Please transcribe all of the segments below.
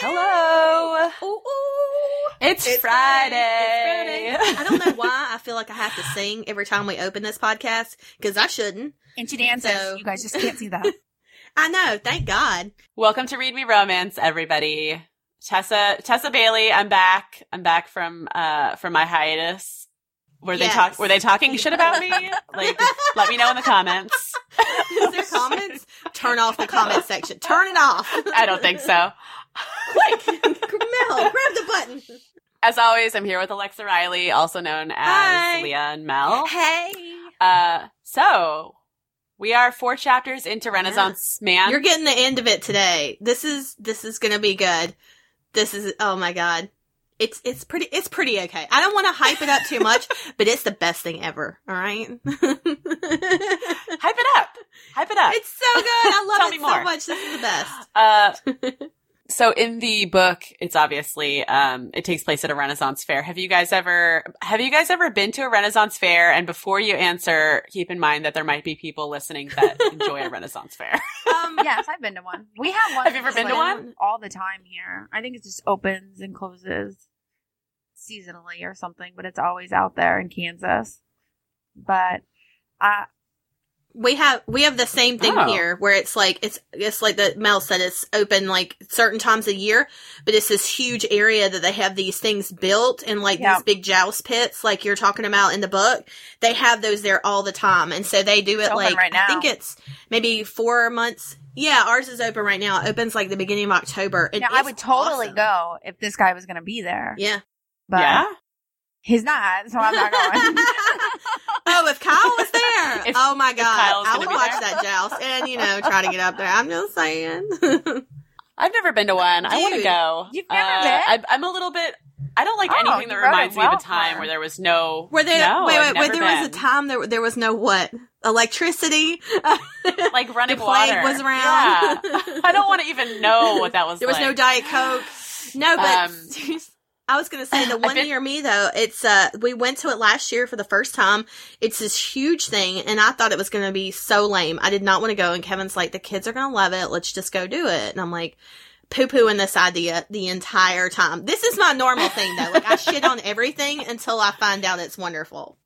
Hello. Ooh, ooh. It's, It's Friday. It's Friday. I don't know why I feel like I have to sing every time we open this podcast because I shouldn't. And she dances. So- you guys just can't see that. I know. Thank God. Welcome to Read Me Romance, everybody. Tessa Tessa Bailey, I'm back. I'm back from uh from my hiatus. Were they Yes. talk were they talking shit about me? Like let me know in the comments. Is there comments? Turn off the comment section. Turn it off. I don't think so. Quick, Mel, grab the button. As always, I'm here with Alexa Riley, also known as Hi. Leah and Mel. Hey, Uh so we are four chapters into Renaissance Man. you're getting the end of it today. This is this is gonna be good. This is oh my god. It's it's pretty it's pretty okay. I don't want to hype it up too much, but it's the best thing ever. All right. Hype it up. Hype it up. It's so good. I love it so much. This is the best. Uh, so in the book, it's obviously um, it takes place at a Renaissance fair. Have you guys ever have you guys ever been to a Renaissance fair? And before you answer, keep in mind that there might be people listening that enjoy a Renaissance fair. Um, yes, I've been to one. We have one. Have you ever been to one? All the time here. I think it just opens and closes seasonally or something, but it's always out there in Kansas. But uh we have we have the same thing Oh. here where it's like it's it's like the Mel said it's open like certain times a year, but it's this huge area that they have these things built and like Yeah. these big joust pits like you're talking about in the book. They have those there all the time, and so they do it It's like right I think it's maybe four months. Yeah, ours is open right now. It opens like the beginning of October. and now I would totally awesome. go if this guy was going to be there. Yeah. But yeah, he's not, so I'm not going. oh, if Kyle If- oh my god, I gonna would watch there. that joust and you know try to get up there. I'm just saying. I've never been to one. I want to go. you've never Uh, been? I, I'm a little bit. I don't like Oh, anything that reminds it me of a time where there was no. Were there? No, wait, wait, wait. never There was a time there there was no what electricity. like running the water was around. Yeah. I don't want to even know what that was. there was no. Diet Coke. No, but Um, I was gonna say the one been- near me though. It's uh, we went to it last year for the first time. It's this huge thing, and I thought it was gonna be so lame. I did not want to go, and Kevin's like, the kids are gonna love it. Let's just go do it. And I'm like. Poo pooing this idea the entire time. This is my normal thing though. Like I shit on everything until I find out it's wonderful.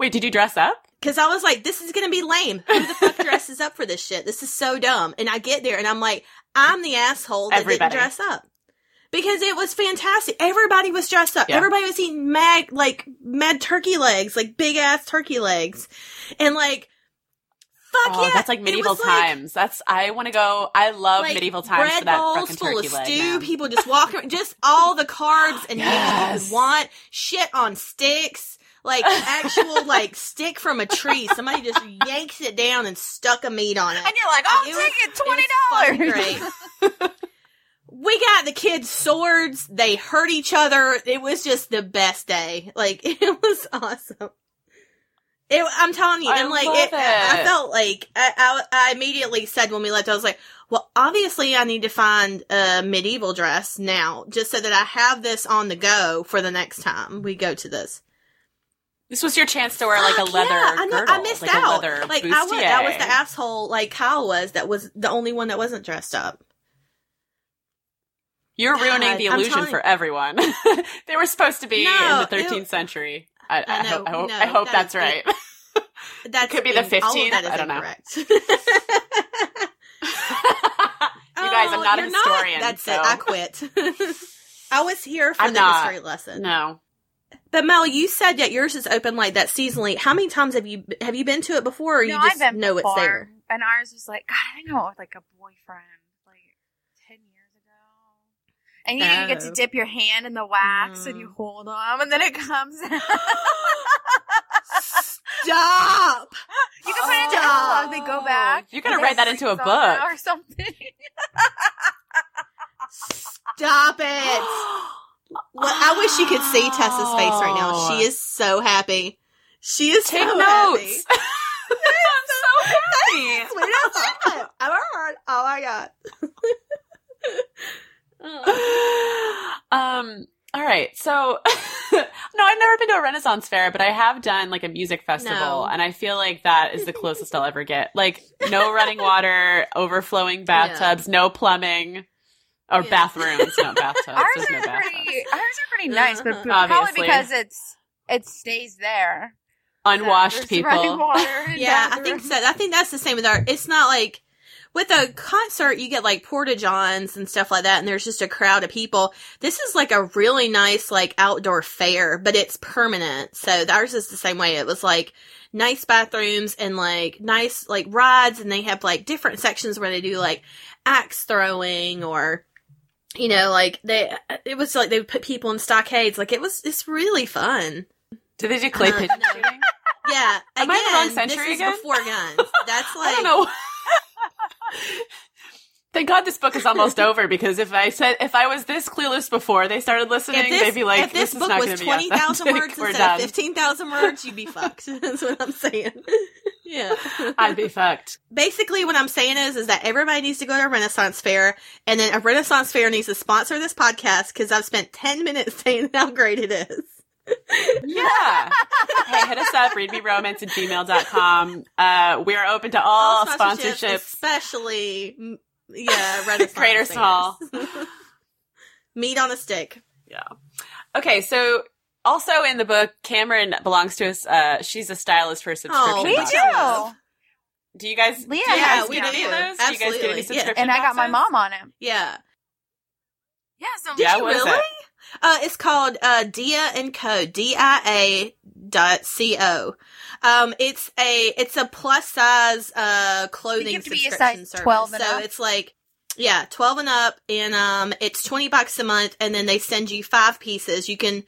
Wait, did you dress up? Cause I was like, this is gonna be lame. Who the fuck dresses up for this shit? This is so dumb. And I get there and I'm like, I'm the asshole that Everybody. didn't dress up. Because it was fantastic. Everybody was dressed up. Yeah. Everybody was eating mad, like, mad turkey legs, like big ass turkey legs. And like, fuck Oh, yeah. that's like medieval was like- times. That's I want to go. I love like medieval times bread for that bowls full of leg. stew. man. People just walking, just all the carbs and meat Yes. you want. Shit on sticks, like actual like stick from a tree. Somebody just yanks it down and stuck a meat on it. and you're like, I'll It take was- it, twenty dollars. great. we got the kids swords. They hurt each other. It was just the best day. Like it was awesome. It, I'm telling you, I and like love it, I felt like I, I, I immediately said when we left, I was like, "Well, obviously, I need to find a medieval dress now, just so that I have this on the go for the next time we go to this." This was your chance to wear like a leather yeah, I, know, girdle, I missed like out. a leather like I was, bustier. that was the asshole, like Kyle was. That was the only one that wasn't dressed up. You're ruining God, the illusion telling- for everyone. they were supposed to be No, in the 13th it- century. I, I, I know, hope, I hope, no, I hope that that's is- right. That could be the 15th, I don't know. incorrect. you guys, I'm oh, not a Oh, you're historian. That's so. it. I quit. I was here for I'm the not. history lesson. No, But Mel, you said that yours is open like that seasonally. How many times have you have you been to it before, or you just I've know before, it's there? And ours was like, God, I think I went with like a boyfriend like ten years ago. And you, know, you get to Oh. dip your hand in the wax and you Mm. hold them, and then it comes out. Stop! you can put it into Oh. They go back. You gotta write that into a book. or something. Stop it! Well, I wish you could see Tessa's face right now. She is so happy. She is Take so notes. happy. I'm so happy. Sweet. That's all I got. Oh. um. All right. So, no, I've never been to a Renaissance fair, but I have done like a music festival, No. and I feel like that is the closest I'll ever get. Like, no running water, overflowing bathtubs, no plumbing, or Yeah. bathrooms, not bathtubs. Ours There's no are bathtubs. pretty. Ours are pretty nice, but Uh-huh. probably because it's it stays there. Unwashed There's running people. water and yeah, I think bathrooms. so. I think that's the same with our. It's not like with a concert you get like porta johns and stuff like that, and there's just a crowd of people. This is like a really nice like outdoor fair, but it's permanent. So ours is the same way. It was like nice bathrooms and like nice like rides, and they have like different sections where they do like axe throwing or. You know, like they, it was like they would put people in stockades. Like it was, it's really fun. Do they do clay Uh, pigeon shooting? Yeah. Am I in the wrong century this is again? before guns. That's like, I don't know. Thank God this book is almost over because if I said if I was this clueless before they started listening, this, they'd be like, if this, is book not was twenty thousand words We're instead done. of fifteen thousand words, you'd be fucked. That's what I'm saying. Yeah. I'd be fucked. Basically, what I'm saying is, is that everybody needs to go to a Renaissance fair, and then a Renaissance fair needs to sponsor this podcast because I've spent ten minutes saying how great it is. Yeah. hey, hit us up, readmeromance at gmail.com. Uh, we are open to all, sponsorships. especially mm, yeah, Renaissance Great or fairs. small. Meat on a stick. Yeah. Okay, so also in the book, Cameron belongs to us. Uh, she's a stylist for a subscription Oh, Me boxes. too. Do you guys? Leah do you has guys we get any do. of those? Do you guys get Absolutely, any yeah. And I got my mom on it. Yeah. Yeah, so Did Yeah, you what is really? Uh, it's called uh, Dia and Co. D I A dot C O. Um, it's a it's a plus size uh clothing have to be a subscription service. 12 and so up? it's like yeah, twelve and up, and um, it's twenty bucks a month, and then they send you five pieces. You can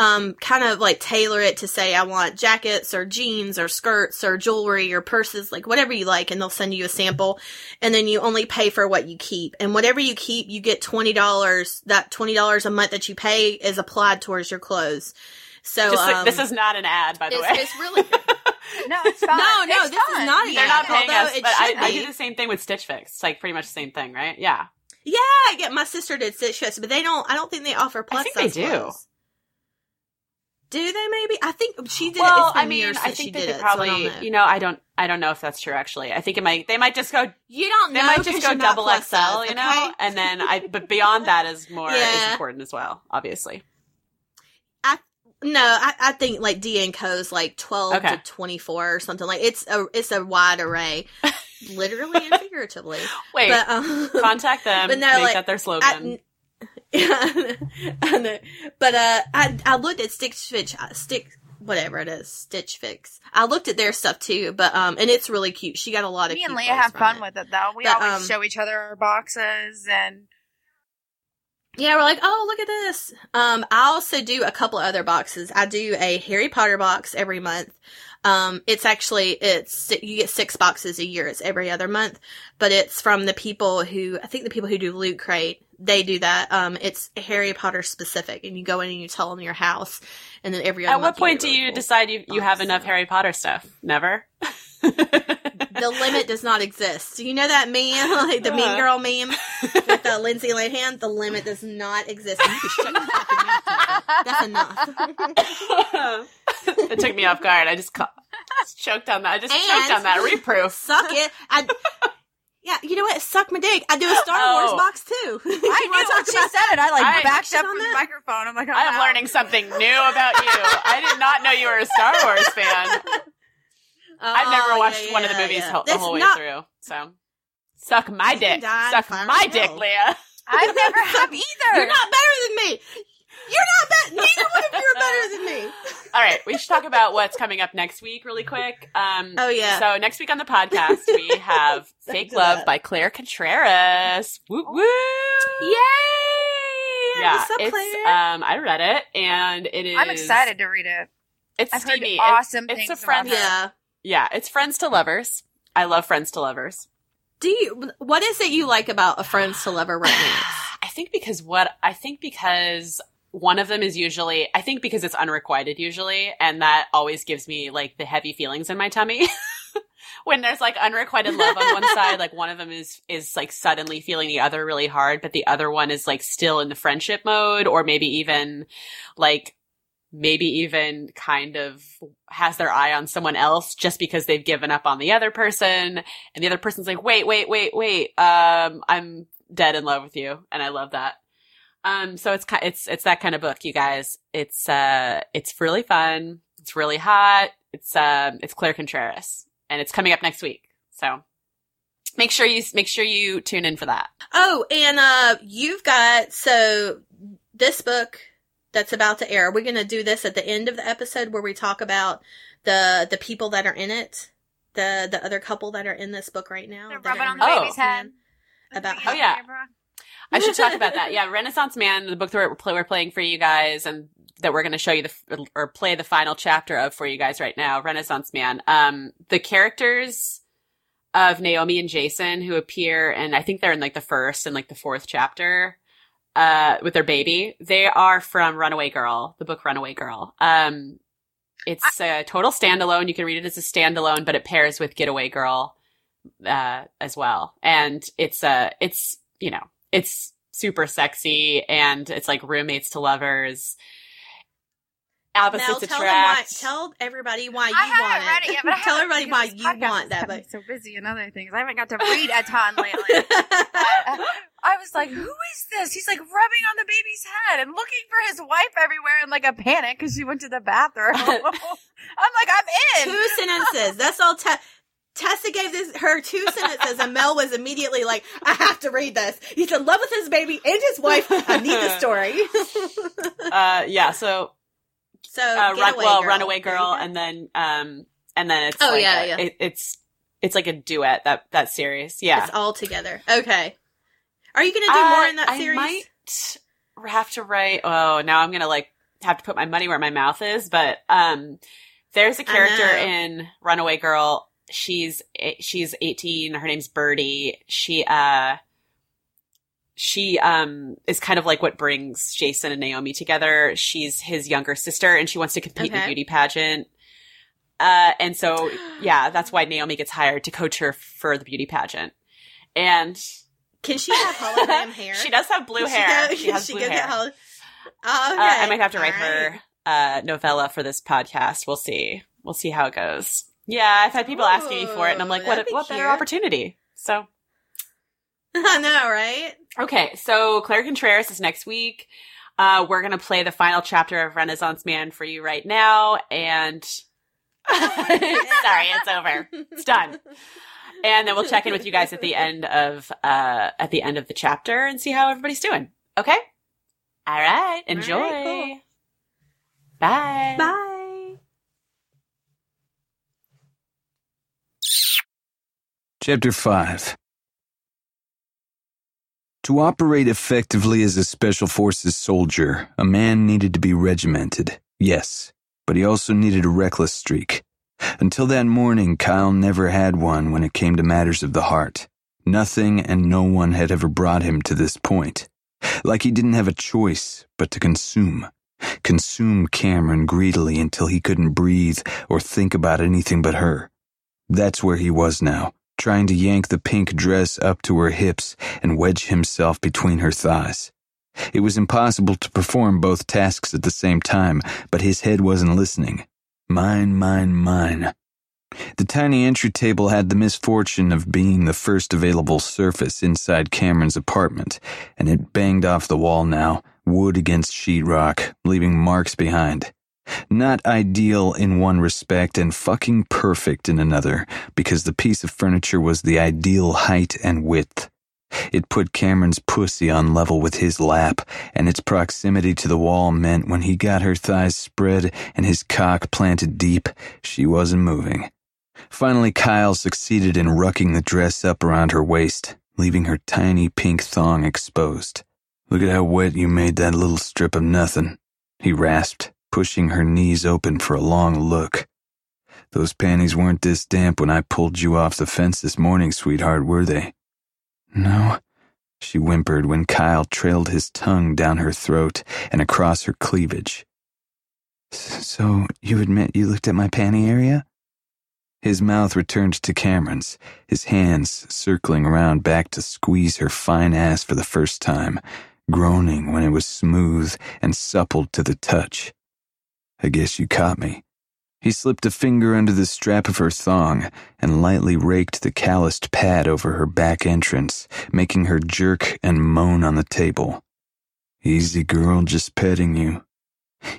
um kind of like tailor it to say I want jackets or jeans or skirts or jewelry or purses, like whatever you like, and they'll send you a sample, and then you only pay for what you keep, and whatever you keep, you get twenty dollars. That twenty dollars a month that you pay is applied towards your clothes. So Just um, this is not an ad, by the it's, way. it's really no, it's fine. No, no, It's this is not an They're ad. not paying although us, but I, I do the same thing with Stitch Fix. It's like pretty much the same thing, right? Yeah. Yeah, I get my sister did stitch Fix, but they don't. I don't think they offer plus I think they do. clothes. Do they? Maybe I think she did. well, it's I mean, I think she they did could it, so probably, know. you know, I don't, I don't know if that's true. Actually, I think it might. They might just go. You don't know They know. might 'cause just go double XL, size, you know, okay? and then I. But beyond that is more is important as well. Obviously. No, I, I think like D and Co's like twelve Okay. to twenty four or something like it's a it's a wide array, literally and figuratively. Wait, But um, contact them. but no, make like, that their I, slogan. yeah, I know. but uh, I I looked at Stitch Fix, uh, Stick whatever it is, Stitch Fix. I looked at their stuff too, but um, and it's really cute. She got a lot of. Me and Leah have fun it. with it though. We But, always um, show each other our boxes and Yeah, we're like, oh, look at this. Um, I also do a couple other boxes. I do a Harry Potter box every month. Um, it's actually it's you get six boxes a year. It's every other month, but it's from the people who I think the people who do Loot Crate. They do that. Um, it's Harry Potter specific, and you go in and you tell them your house, and then every other At what point get do really you cool decide you, you have enough Harry Potter stuff? Never. the limit does not exist. You know that meme, like the Mean Uh. Girl meme with uh, Lindsay Lohan? The limit does not exist. You shut your fucking mouth, Tucker. That's enough. it took me off guard. I just, ca- just choked on that. I just And- choked on that reproof. Suck it. I, yeah, you know what? Suck my dick. I do a Star Oh. Wars box too. I knew when she said it. I like I- backed up on from the that. microphone. I'm like, I'm I'm out. learning something new about you. I did not know you were a Star Wars fan. I've never Oh, watched yeah, one of the movies yeah. ho- the That's whole way through. So, suck my dick. die Suck my dick, hell. Leah. I've never have either. You're not better than me. You're not better. Neither one of you are better than me. All right, we should talk about what's coming up next week really quick. Um, Oh yeah. So next week on the podcast we have "Fake Love" that. by Claire Contreras. Woo woo! Yay! Yeah, What's up, it's um, I read it and it is. I'm excited to read it. It's I've heard steamy. It- awesome it's things a about friends. her. yeah. Yeah, it's friends to lovers. I love friends to lovers. Do you? What is it you like about a friends to lover romance? I think because what I think because one of them is usually I think because it's unrequited usually, and that always gives me like the heavy feelings in my tummy. when there's like unrequited love on one side, like one of them is is like suddenly feeling the other really hard, but the other one is like still in the friendship mode, or maybe even like maybe even kind of has their eye on someone else just because they've given up on the other person, and the other person's like, wait, wait, wait, wait, um, I'm dead in love with you, and I love that. Um, so it's it's it's that kind of book, you guys. It's uh, it's really fun. It's really hot. It's um, it's Claire Contreras and it's coming up next week. So make sure you make sure you tune in for that. Oh, and uh, you've got so this book that's about to air. We're going to do this at the end of the episode where we talk about the the people that are in it, the the other couple that are in this book right now. They're rubbing on the Oh. baby's head. About Looking Oh, yeah. at the camera. I should talk about that. Yeah, Renaissance Man, the book that we're, play, we're playing for you guys, and that we're going to show you the or play the final chapter of for you guys right now. Renaissance Man. Um, the characters of Naomi and Jason who appear, and I think they're in like the first and like the fourth chapter. Uh, with their baby, they are from Runaway Girl, the book Runaway Girl. Um, it's a total standalone. You can read it as a standalone, but it pairs with Getaway Girl, uh, as well. And it's uh it's, you know, it's super sexy and it's like roommates to lovers. Now Opposites tell them why. attract. Tell everybody why you I want haven't it. read it yet, but I tell haven't- everybody why you want that. kept me But so busy and other things. I haven't got to read a ton lately. I was like, "Who is this?" He's like rubbing on the baby's head and looking for his wife everywhere in like a panic because she went to the bathroom. I'm like, "I'm in." two sentences. That's all. Te- Tessa gave this her two sentences, and Mel was immediately like, "I have to read this." He's in love with his baby and his wife. I need the story. uh, yeah. So, so, uh, run, Getaway well, Girl. Runaway Girl, and then, um, and then it's Oh, like yeah, a- yeah. It, it's it's like a duet that that series. Yeah. it's all together. Okay. Are you going to do Uh, more in that I series? I might have to write. Oh, now I'm gonna like have to put my money where my mouth is. But um, there's a character in Runaway Girl. She's she's 18. Her name's Birdie. She uh she um is kind of like what brings Jason and Naomi together. She's his younger sister, and she wants to compete in a beauty pageant. Uh, and so yeah, that's why Naomi gets hired to coach her for the beauty pageant. And Can she have hologram hair? she does have blue hair. she can has she blue hair. Oh, okay. Uh, I might have to write All her right. uh, novella for this podcast. We'll see. We'll see how it goes. Yeah, I've had people asking me for it, and I'm like, what? be What better opportunity? So I know, right? okay, so Claire Contreras is next week. Uh, we're gonna play the final chapter of Renaissance Man for you right now, and sorry, it's over. It's done. And then we'll check in with you guys at the end of uh at the end of the chapter and see how everybody's doing. Okay. All right. Enjoy. cool. Bye. Bye. Chapter 5 To operate effectively as a Special Forces soldier, a man needed to be regimented, yes, but he also needed a reckless streak. Until that morning, Kyle never had one when it came to matters of the heart. Nothing and no one had ever brought him to this point. Like he didn't have a choice but to consume. Consume Cameron greedily until he couldn't breathe or think about anything but her. That's where he was now trying to yank the pink dress up to her hips and wedge himself between her thighs. It was impossible to perform both tasks at the same time, but his head wasn't listening. Mine, mine, mine. The tiny entry table had the misfortune of being the first available surface inside Cameron's apartment, and it banged off the wall now, wood against sheetrock, leaving marks behind. Not ideal in one respect and fucking perfect in another, because the piece of furniture was the ideal height and width. It put Cameron's pussy on level with his lap, and its proximity to the wall meant when he got her thighs spread and his cock planted deep, she wasn't moving. Finally, Kyle succeeded in rucking the dress up around her waist, leaving her tiny pink thong exposed. Look at how wet you made that little strip of nothing, he rasped, pushing her knees open for a long look. Those panties weren't this damp when I pulled you off the fence this morning, sweetheart, were they? No, she whimpered when Kyle trailed his tongue down her throat and across her cleavage. So, you admit you looked at my panty area? His mouth returned to Cameron's, his hands circling around back to squeeze her fine ass for the first time, groaning when it was smooth and supple to the touch. I guess you caught me. He slipped a finger under the strap of her thong and lightly raked the calloused pad over her back entrance, making her jerk and moan on the table. Easy girl, just petting you.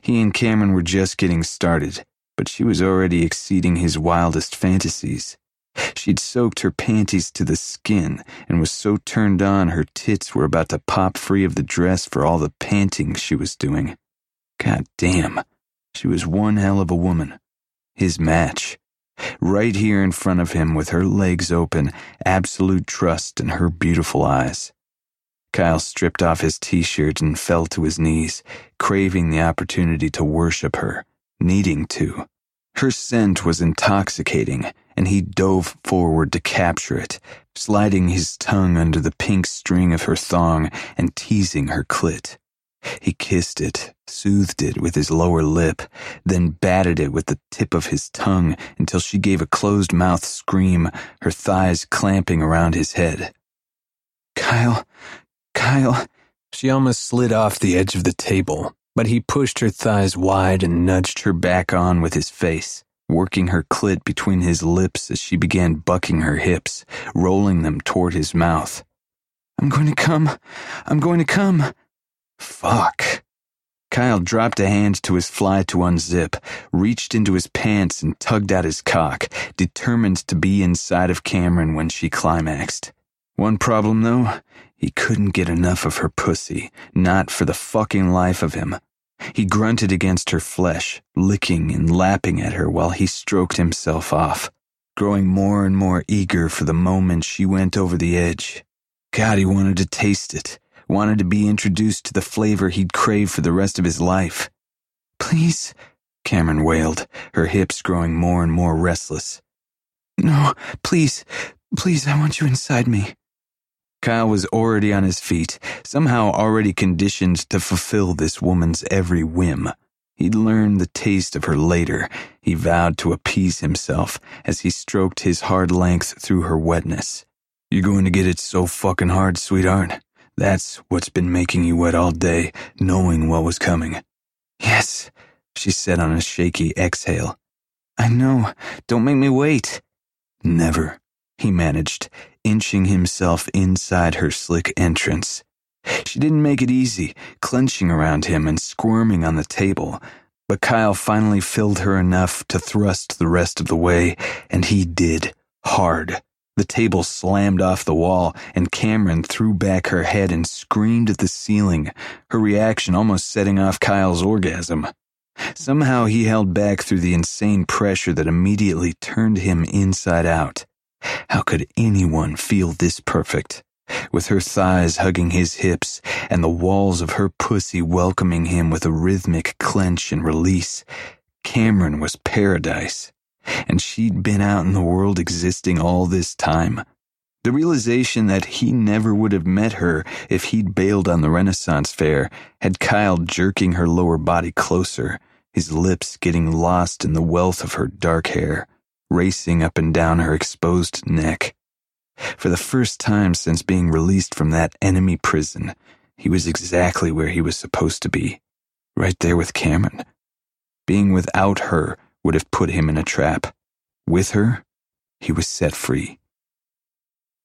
He and Cameron were just getting started but she was already exceeding his wildest fantasies. She'd soaked her panties to the skin and was so turned on her tits were about to pop free of the dress for all the panting she was doing. God damn, she was one hell of a woman. His match. Right here in front of him with her legs open, absolute trust in her beautiful eyes. Kyle stripped off his t-shirt and fell to his knees, craving the opportunity to worship her needing to. Her scent was intoxicating, and he dove forward to capture it, sliding his tongue under the pink string of her thong and teasing her clit. He kissed it, soothed it with his lower lip, then batted it with the tip of his tongue until she gave a closed mouth scream, her thighs clamping around his head. Kyle, Kyle. She almost slid off the edge of the table, but he pushed her thighs wide and nudged her back on with his face, working her clit between his lips as she began bucking her hips, rolling them toward his mouth. I'm going to come. I'm going to come. Fuck. Kyle dropped a hand to his fly to unzip, reached into his pants and tugged out his cock, determined to be inside of Cameron when she climaxed. One problem, though, he couldn't get enough of her pussy, not for the fucking life of him. He grunted against her flesh, licking and lapping at her while he stroked himself off, growing more and more eager for the moment she went over the edge. God, he wanted to taste it, wanted to be introduced to the flavor he'd crave for the rest of his life. Please, Cameron wailed, her hips growing more and more restless. No, please, please, I want you inside me. Kyle was already on his feet, somehow already conditioned to fulfill this woman's every whim. He'd learn the taste of her later, he vowed to appease himself as he stroked his hard length through her wetness. You're going to get it so fucking hard, sweetheart. That's what's been making you wet all day, knowing what was coming. Yes, she said on a shaky exhale. I know. Don't make me wait. Never, he managed, inching himself inside her slick entrance. She didn't make it easy, clenching around him and squirming on the table, but Kyle finally filled her enough to thrust the rest of the way, and he did, hard. The table slammed off the wall, and Cameron threw back her head and screamed at the ceiling, her reaction almost setting off Kyle's orgasm. Somehow he held back through the insane pressure that immediately turned him inside out. How could anyone feel this perfect? With her thighs hugging his hips and the walls of her pussy welcoming him with a rhythmic clench and release, Cameron was paradise. And she'd been out in the world existing all this time. The realization that he never would have met her if he'd bailed on the Renaissance Fair had Kyle jerking her lower body closer, his lips getting lost in the wealth of her dark hair racing up and down her exposed neck. For the first time since being released from that enemy prison, he was exactly where he was supposed to be, right there with Cameron. Being without her would have put him in a trap. With her, he was set free.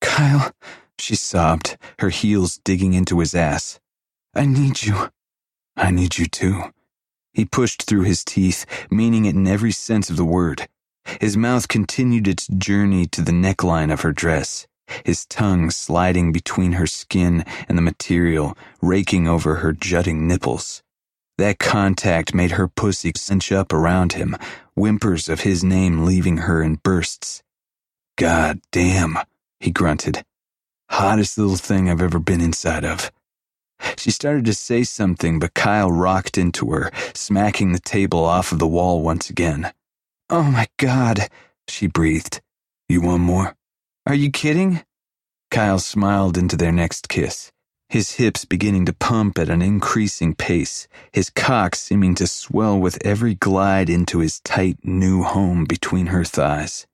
Kyle, she sobbed, her heels digging into his ass. I need you. I need you too. He pushed through his teeth, meaning it in every sense of the word. His mouth continued its journey to the neckline of her dress, his tongue sliding between her skin and the material, raking over her jutting nipples. That contact made her pussy cinch up around him, whimpers of his name leaving her in bursts. God damn, he grunted. Hottest little thing I've ever been inside of. She started to say something, but Kyle rocked into her, smacking the table off of the wall once again. Oh my god, she breathed. You want more? Are you kidding? Kyle smiled into their next kiss, his hips beginning to pump at an increasing pace, his cock seeming to swell with every glide into his tight new home between her thighs.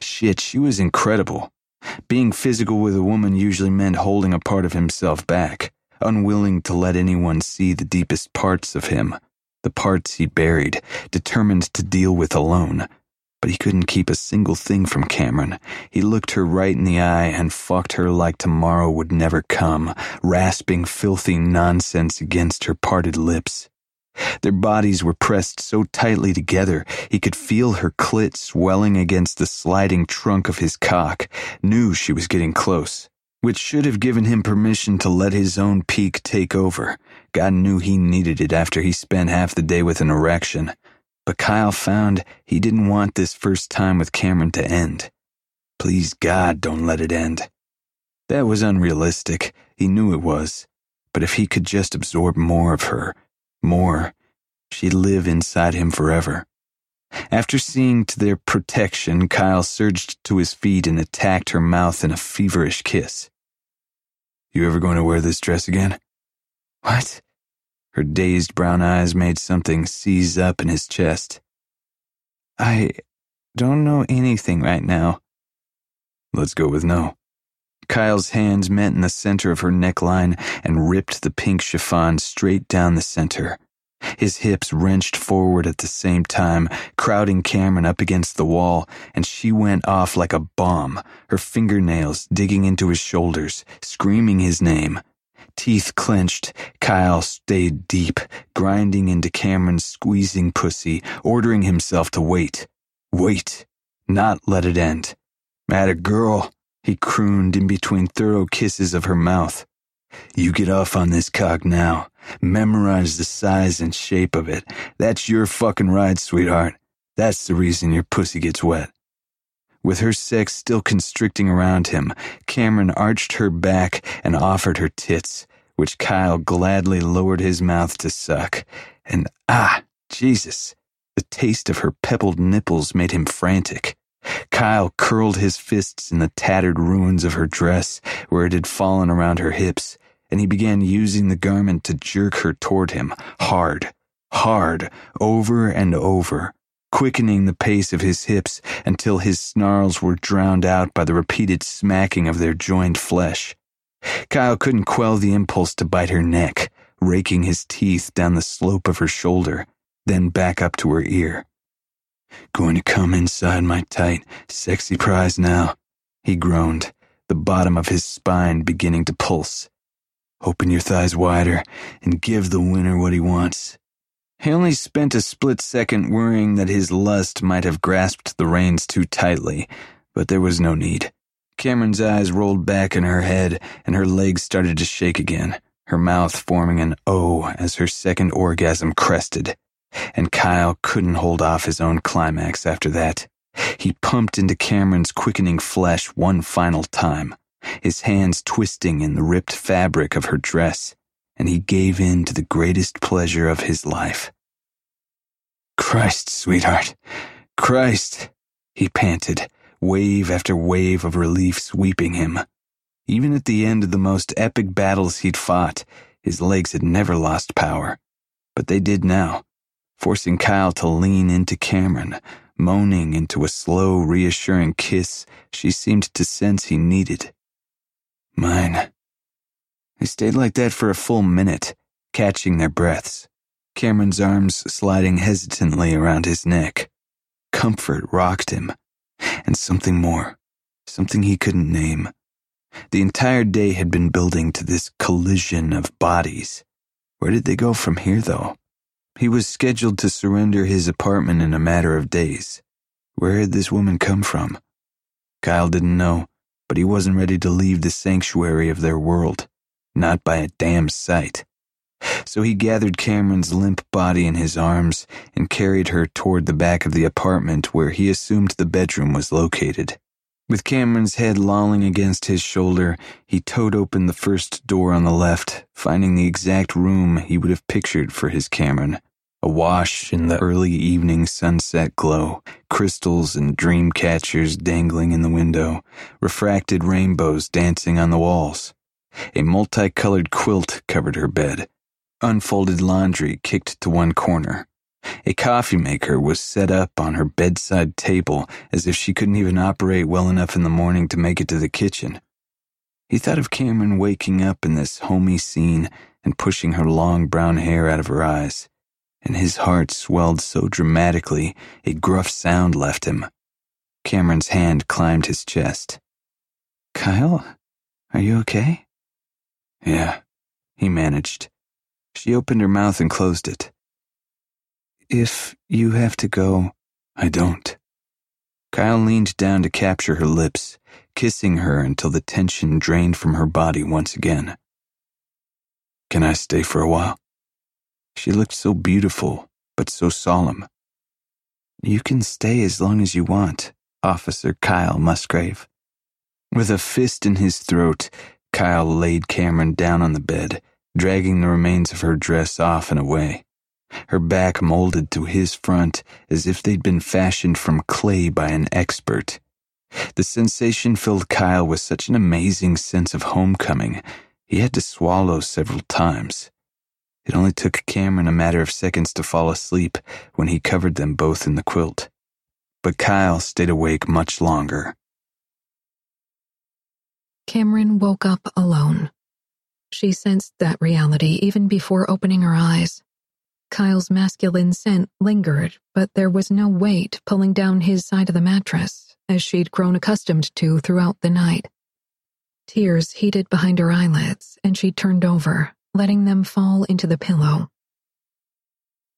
Shit, she was incredible. Being physical with a woman usually meant holding a part of himself back, unwilling to let anyone see the deepest parts of him, the parts he buried, determined to deal with alone. But he couldn't keep a single thing from Cameron. He looked her right in the eye and fucked her like tomorrow would never come, rasping filthy nonsense against her parted lips. Their bodies were pressed so tightly together he could feel her clit swelling against the sliding trunk of his cock, knew she was getting close, which should have given him permission to let his own peak take over. God knew he needed it after he spent half the day with an erection. But Kyle found he didn't want this first time with Cameron to end. Please God, don't let it end. That was unrealistic. He knew it was. But if he could just absorb more of her, more, she'd live inside him forever. After seeing to their protection, Kyle surged to his feet and attacked her mouth in a feverish kiss. You ever going to wear this dress again? What? Her dazed brown eyes made something seize up in his chest. I don't know anything right now. Let's go with no. Kyle's hands met in the center of her neckline and ripped the pink chiffon straight down the center. His hips wrenched forward at the same time, crowding Cameron up against the wall, and she went off like a bomb, her fingernails digging into his shoulders, screaming his name. Teeth clenched, Kyle stayed deep, grinding into Cameron's squeezing pussy, ordering himself to wait. Wait. Not let it end. At a girl he crooned in between thorough kisses of her mouth. You get off on this cock now. Memorize the size and shape of it. That's your fucking ride, sweetheart. That's the reason your pussy gets wet. With her sex still constricting around him, Cameron arched her back and offered her tits, which Kyle gladly lowered his mouth to suck. And ah, Jesus, the taste of her pebbled nipples made him frantic. Kyle curled his fists in the tattered ruins of her dress where it had fallen around her hips, and he began using the garment to jerk her toward him, hard, hard, over and over, quickening the pace of his hips until his snarls were drowned out by the repeated smacking of their joined flesh. Kyle couldn't quell the impulse to bite her neck, raking his teeth down the slope of her shoulder, then back up to her ear. Going to come inside my tight, sexy prize now, he groaned, the bottom of his spine beginning to pulse. Open your thighs wider and give the winner what he wants. He only spent a split second worrying that his lust might have grasped the reins too tightly, but there was no need. Cameron's eyes rolled back in her head and her legs started to shake again, her mouth forming an O as her second orgasm crested and Kyle couldn't hold off his own climax after that. He pumped into Cameron's quickening flesh one final time, his hands twisting in the ripped fabric of her dress, and he gave in to the greatest pleasure of his life. Christ, sweetheart, Christ, he panted, wave after wave of relief sweeping him. Even at the end of the most epic battles he'd fought, his legs had never lost power. But they did now forcing Kyle to lean into Cameron, moaning into a slow, reassuring kiss she seemed to sense he needed. Mine. They stayed like that for a full minute, catching their breaths, Cameron's arms sliding hesitantly around his neck. Comfort rocked him, and something more, something he couldn't name. The entire day had been building to this collision of bodies. Where did they go from here, though? He was scheduled to surrender his apartment in a matter of days. Where had this woman come from? Kyle didn't know, but he wasn't ready to leave the sanctuary of their world, not by a damn sight. So he gathered Cameron's limp body in his arms and carried her toward the back of the apartment where he assumed the bedroom was located. With Cameron's head lolling against his shoulder, he towed open the first door on the left, finding the exact room he would have pictured for his Cameron awash in the early evening sunset glow, crystals and dream catchers dangling in the window, refracted rainbows dancing on the walls. A multicolored quilt covered her bed. Unfolded laundry kicked to one corner. A coffee maker was set up on her bedside table as if she couldn't even operate well enough in the morning to make it to the kitchen. He thought of Cameron waking up in this homey scene and pushing her long brown hair out of her eyes, and his heart swelled so dramatically a gruff sound left him. Cameron's hand climbed his chest. Kyle, are you okay? Yeah, he managed. She opened her mouth and closed it. If you have to go, I don't. Kyle leaned down to capture her lips, kissing her until the tension drained from her body once again. Can I stay for a while? She looked so beautiful, but so solemn. You can stay as long as you want, Officer Kyle Musgrave. With a fist in his throat, Kyle laid Cameron down on the bed, dragging the remains of her dress off and away her back molded to his front as if they'd been fashioned from clay by an expert. The sensation filled Kyle with such an amazing sense of homecoming, he had to swallow several times. It only took Cameron a matter of seconds to fall asleep when he covered them both in the quilt. But Kyle stayed awake much longer. Cameron woke up alone. She sensed that reality even before opening her eyes. Kyle's masculine scent lingered, but there was no weight pulling down his side of the mattress, as she'd grown accustomed to throughout the night. Tears heated behind her eyelids, and she turned over, letting them fall into the pillow.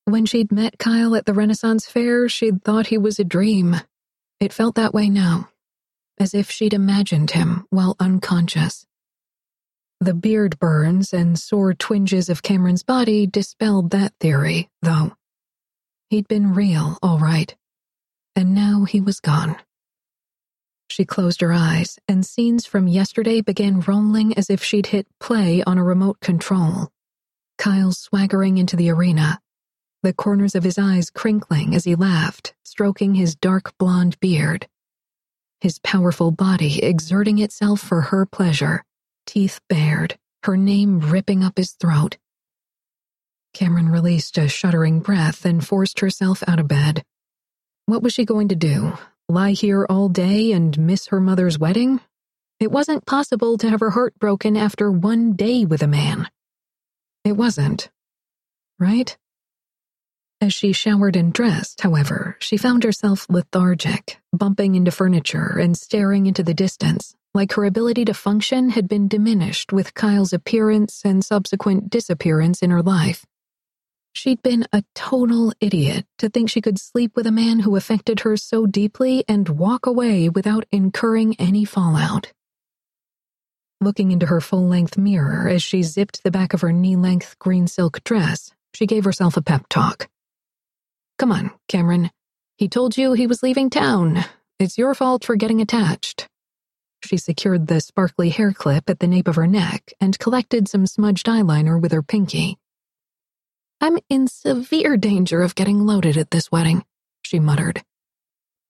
When she'd met Kyle at the Renaissance Fair, she'd thought he was a dream. It felt that way now, as if she'd imagined him while unconscious. The beard burns and sore twinges of Cameron's body dispelled that theory, though. He'd been real, all right. And now he was gone. She closed her eyes, and scenes from yesterday began rolling as if she'd hit play on a remote control. Kyle swaggering into the arena, the corners of his eyes crinkling as he laughed, stroking his dark blonde beard. His powerful body exerting itself for her pleasure teeth bared, her name ripping up his throat. Cameron released a shuddering breath and forced herself out of bed. What was she going to do? Lie here all day and miss her mother's wedding? It wasn't possible to have her heart broken after one day with a man. It wasn't. Right? As she showered and dressed, however, she found herself lethargic, bumping into furniture and staring into the distance, like her ability to function had been diminished with Kyle's appearance and subsequent disappearance in her life. She'd been a total idiot to think she could sleep with a man who affected her so deeply and walk away without incurring any fallout. Looking into her full length mirror as she zipped the back of her knee length green silk dress, she gave herself a pep talk. Come on, Cameron. He told you he was leaving town. It's your fault for getting attached. She secured the sparkly hair clip at the nape of her neck and collected some smudged eyeliner with her pinky. I'm in severe danger of getting loaded at this wedding, she muttered.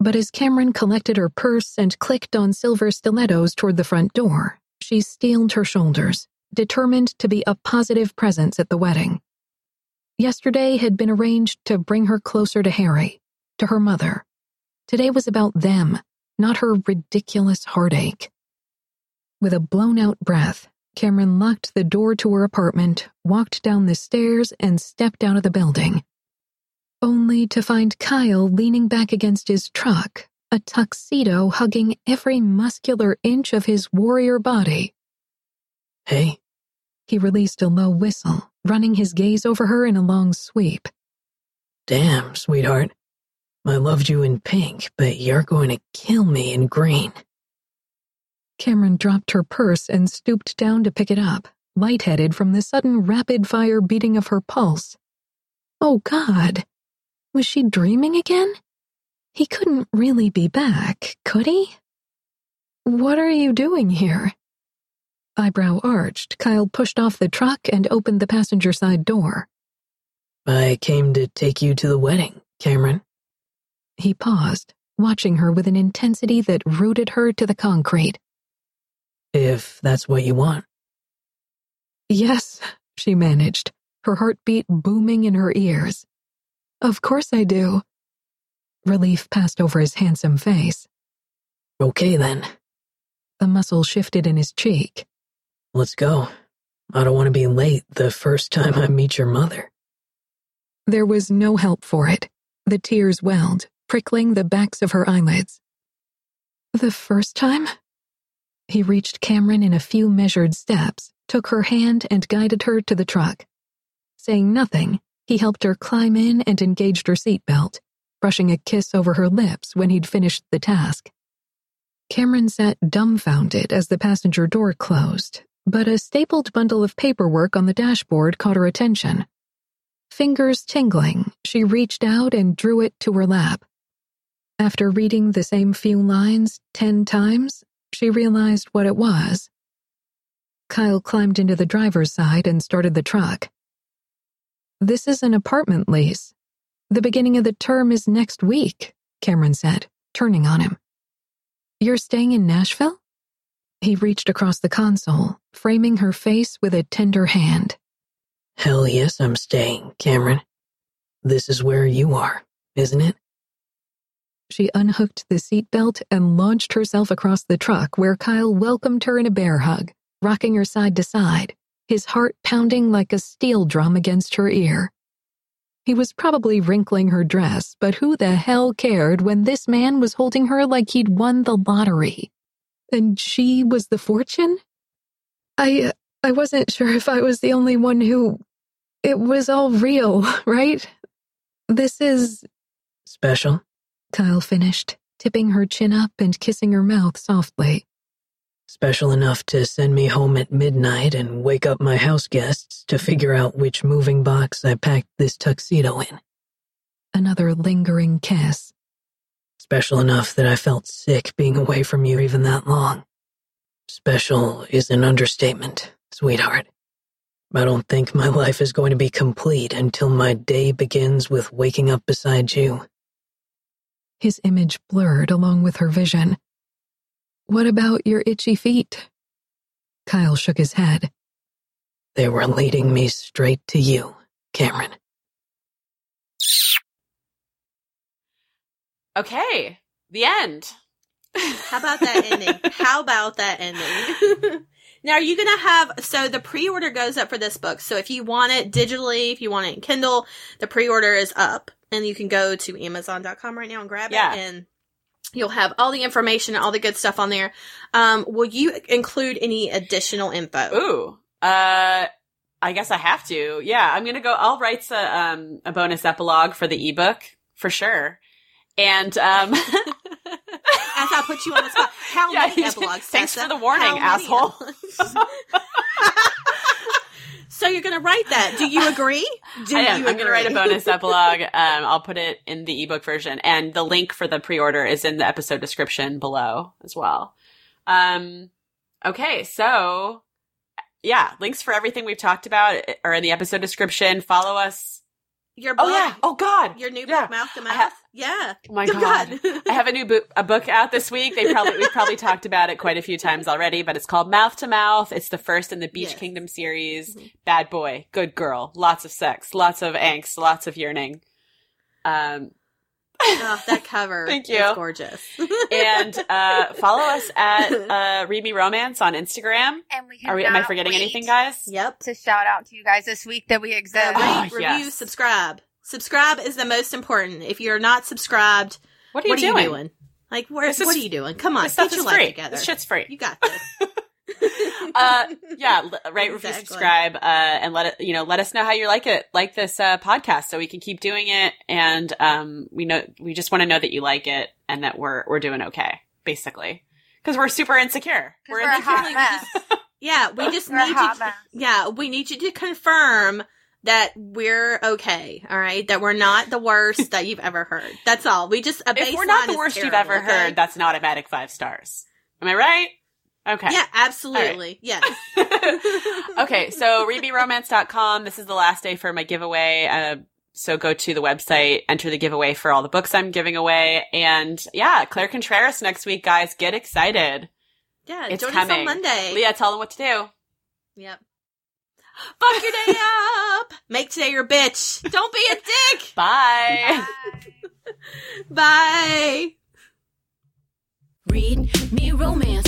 But as Cameron collected her purse and clicked on silver stilettos toward the front door, she steeled her shoulders, determined to be a positive presence at the wedding. Yesterday had been arranged to bring her closer to Harry, to her mother. Today was about them, not her ridiculous heartache. With a blown out breath, Cameron locked the door to her apartment, walked down the stairs, and stepped out of the building. Only to find Kyle leaning back against his truck, a tuxedo hugging every muscular inch of his warrior body. Hey. He released a low whistle, running his gaze over her in a long sweep. Damn, sweetheart. I loved you in pink, but you're going to kill me in green. Cameron dropped her purse and stooped down to pick it up, lightheaded from the sudden rapid fire beating of her pulse. Oh, God! Was she dreaming again? He couldn't really be back, could he? What are you doing here? Eyebrow arched, Kyle pushed off the truck and opened the passenger side door. I came to take you to the wedding, Cameron. He paused, watching her with an intensity that rooted her to the concrete. If that's what you want. Yes, she managed, her heartbeat booming in her ears. Of course I do. Relief passed over his handsome face. Okay then, The muscle shifted in his cheek. Let's go. I don't want to be late the first time I meet your mother. There was no help for it. The tears welled, prickling the backs of her eyelids. The first time? He reached Cameron in a few measured steps, took her hand, and guided her to the truck. Saying nothing, he helped her climb in and engaged her seatbelt, brushing a kiss over her lips when he'd finished the task. Cameron sat dumbfounded as the passenger door closed, but a stapled bundle of paperwork on the dashboard caught her attention. Fingers tingling, she reached out and drew it to her lap. After reading the same few lines ten times, she realized what it was. Kyle climbed into the driver's side and started the truck. This is an apartment lease. The beginning of the term is next week, Cameron said, turning on him. You're staying in Nashville? He reached across the console, framing her face with a tender hand. Hell yes, I'm staying, Cameron. This is where you are, isn't it? She unhooked the seatbelt and launched herself across the truck where Kyle welcomed her in a bear hug, rocking her side to side, his heart pounding like a steel drum against her ear. He was probably wrinkling her dress, but who the hell cared when this man was holding her like he'd won the lottery? And she was the fortune? I I wasn't sure if I was the only one who it was all real, right? This is Special? Kyle finished, tipping her chin up and kissing her mouth softly. Special enough to send me home at midnight and wake up my house guests to figure out which moving box I packed this tuxedo in. Another lingering kiss. Special enough that I felt sick being away from you even that long. Special is an understatement, sweetheart. I don't think my life is going to be complete until my day begins with waking up beside you. His image blurred along with her vision. What about your itchy feet? Kyle shook his head. They were leading me straight to you, Cameron. Okay, the end. How about that ending? How about that ending? now, are you going to have, so the pre-order goes up for this book. So if you want it digitally, if you want it in Kindle, the pre-order is up and you can go to amazon.com right now and grab Yeah. it and you'll have all the information, and all the good stuff on there. Um, will you include any additional info? Ooh. Uh I guess I have to. Yeah, I'm gonna go I'll write a um a bonus epilogue for the ebook for sure. And um As I put you on the spot, how Yeah, many epilogues? thanks Tessa? for the warning, asshole. so you're going to write that? Do you agree? Do I am. you I'm going to write a bonus epilogue. Um, I'll put it in the ebook version, and the link for the pre-order is in the episode description below as well. Um, okay, so yeah, links for everything we've talked about are in the episode description. Follow us. Your book, Oh yeah. Oh God. your new Yeah. book, Mouth to Mouth. ha- yeah. Oh my god. God. I have a new book, a book out this week. They probably we've probably talked about it quite a few times already, but it's called Mouth to Mouth. It's the first in the Beach Yes. Kingdom series. Mhm. Bad boy, good girl, lots of sex, lots of angst, lots of yearning. Um, Oh, that cover. Thank is you. gorgeous. and uh, follow us at uh, Read Me Romance on Instagram. And we Are we? Am I forgetting anything, guys? yep. To shout out to you guys this week that we exist. Uh, Oh, review, yes. subscribe. Subscribe is the most important. If you're not subscribed, What are you what are doing? you doing? Like, where, This is- what are you doing? Come on, This stuff get your life free. together. This shit's free. You got this. uh yeah l- rate review subscribe uh and let it you know let us know how you like it like this uh podcast so we can keep doing it and um we know we just want to know that you like it and that we're we're doing okay basically because we're super insecure we're a insecure hot mess. Yeah, we just We're a need you. mess. Yeah, we need you to confirm that we're okay. All right, that we're not the worst that you've ever heard. That's all. We just a if we're not the worst you've ever okay? heard that's an automatic five stars am i right okay Yeah, absolutely. Yes. okay, so readmeromance.com. This is the last day for my giveaway. Uh, so go to the website, enter the giveaway for all the books I'm giving away. And yeah, Claire Contreras next week, guys. Get excited. Yeah, It's join us coming. on Monday. Leah, tell them what to do. Yep. Fuck your day up. Make today your bitch. Don't be a dick. Bye. Bye. Read me romance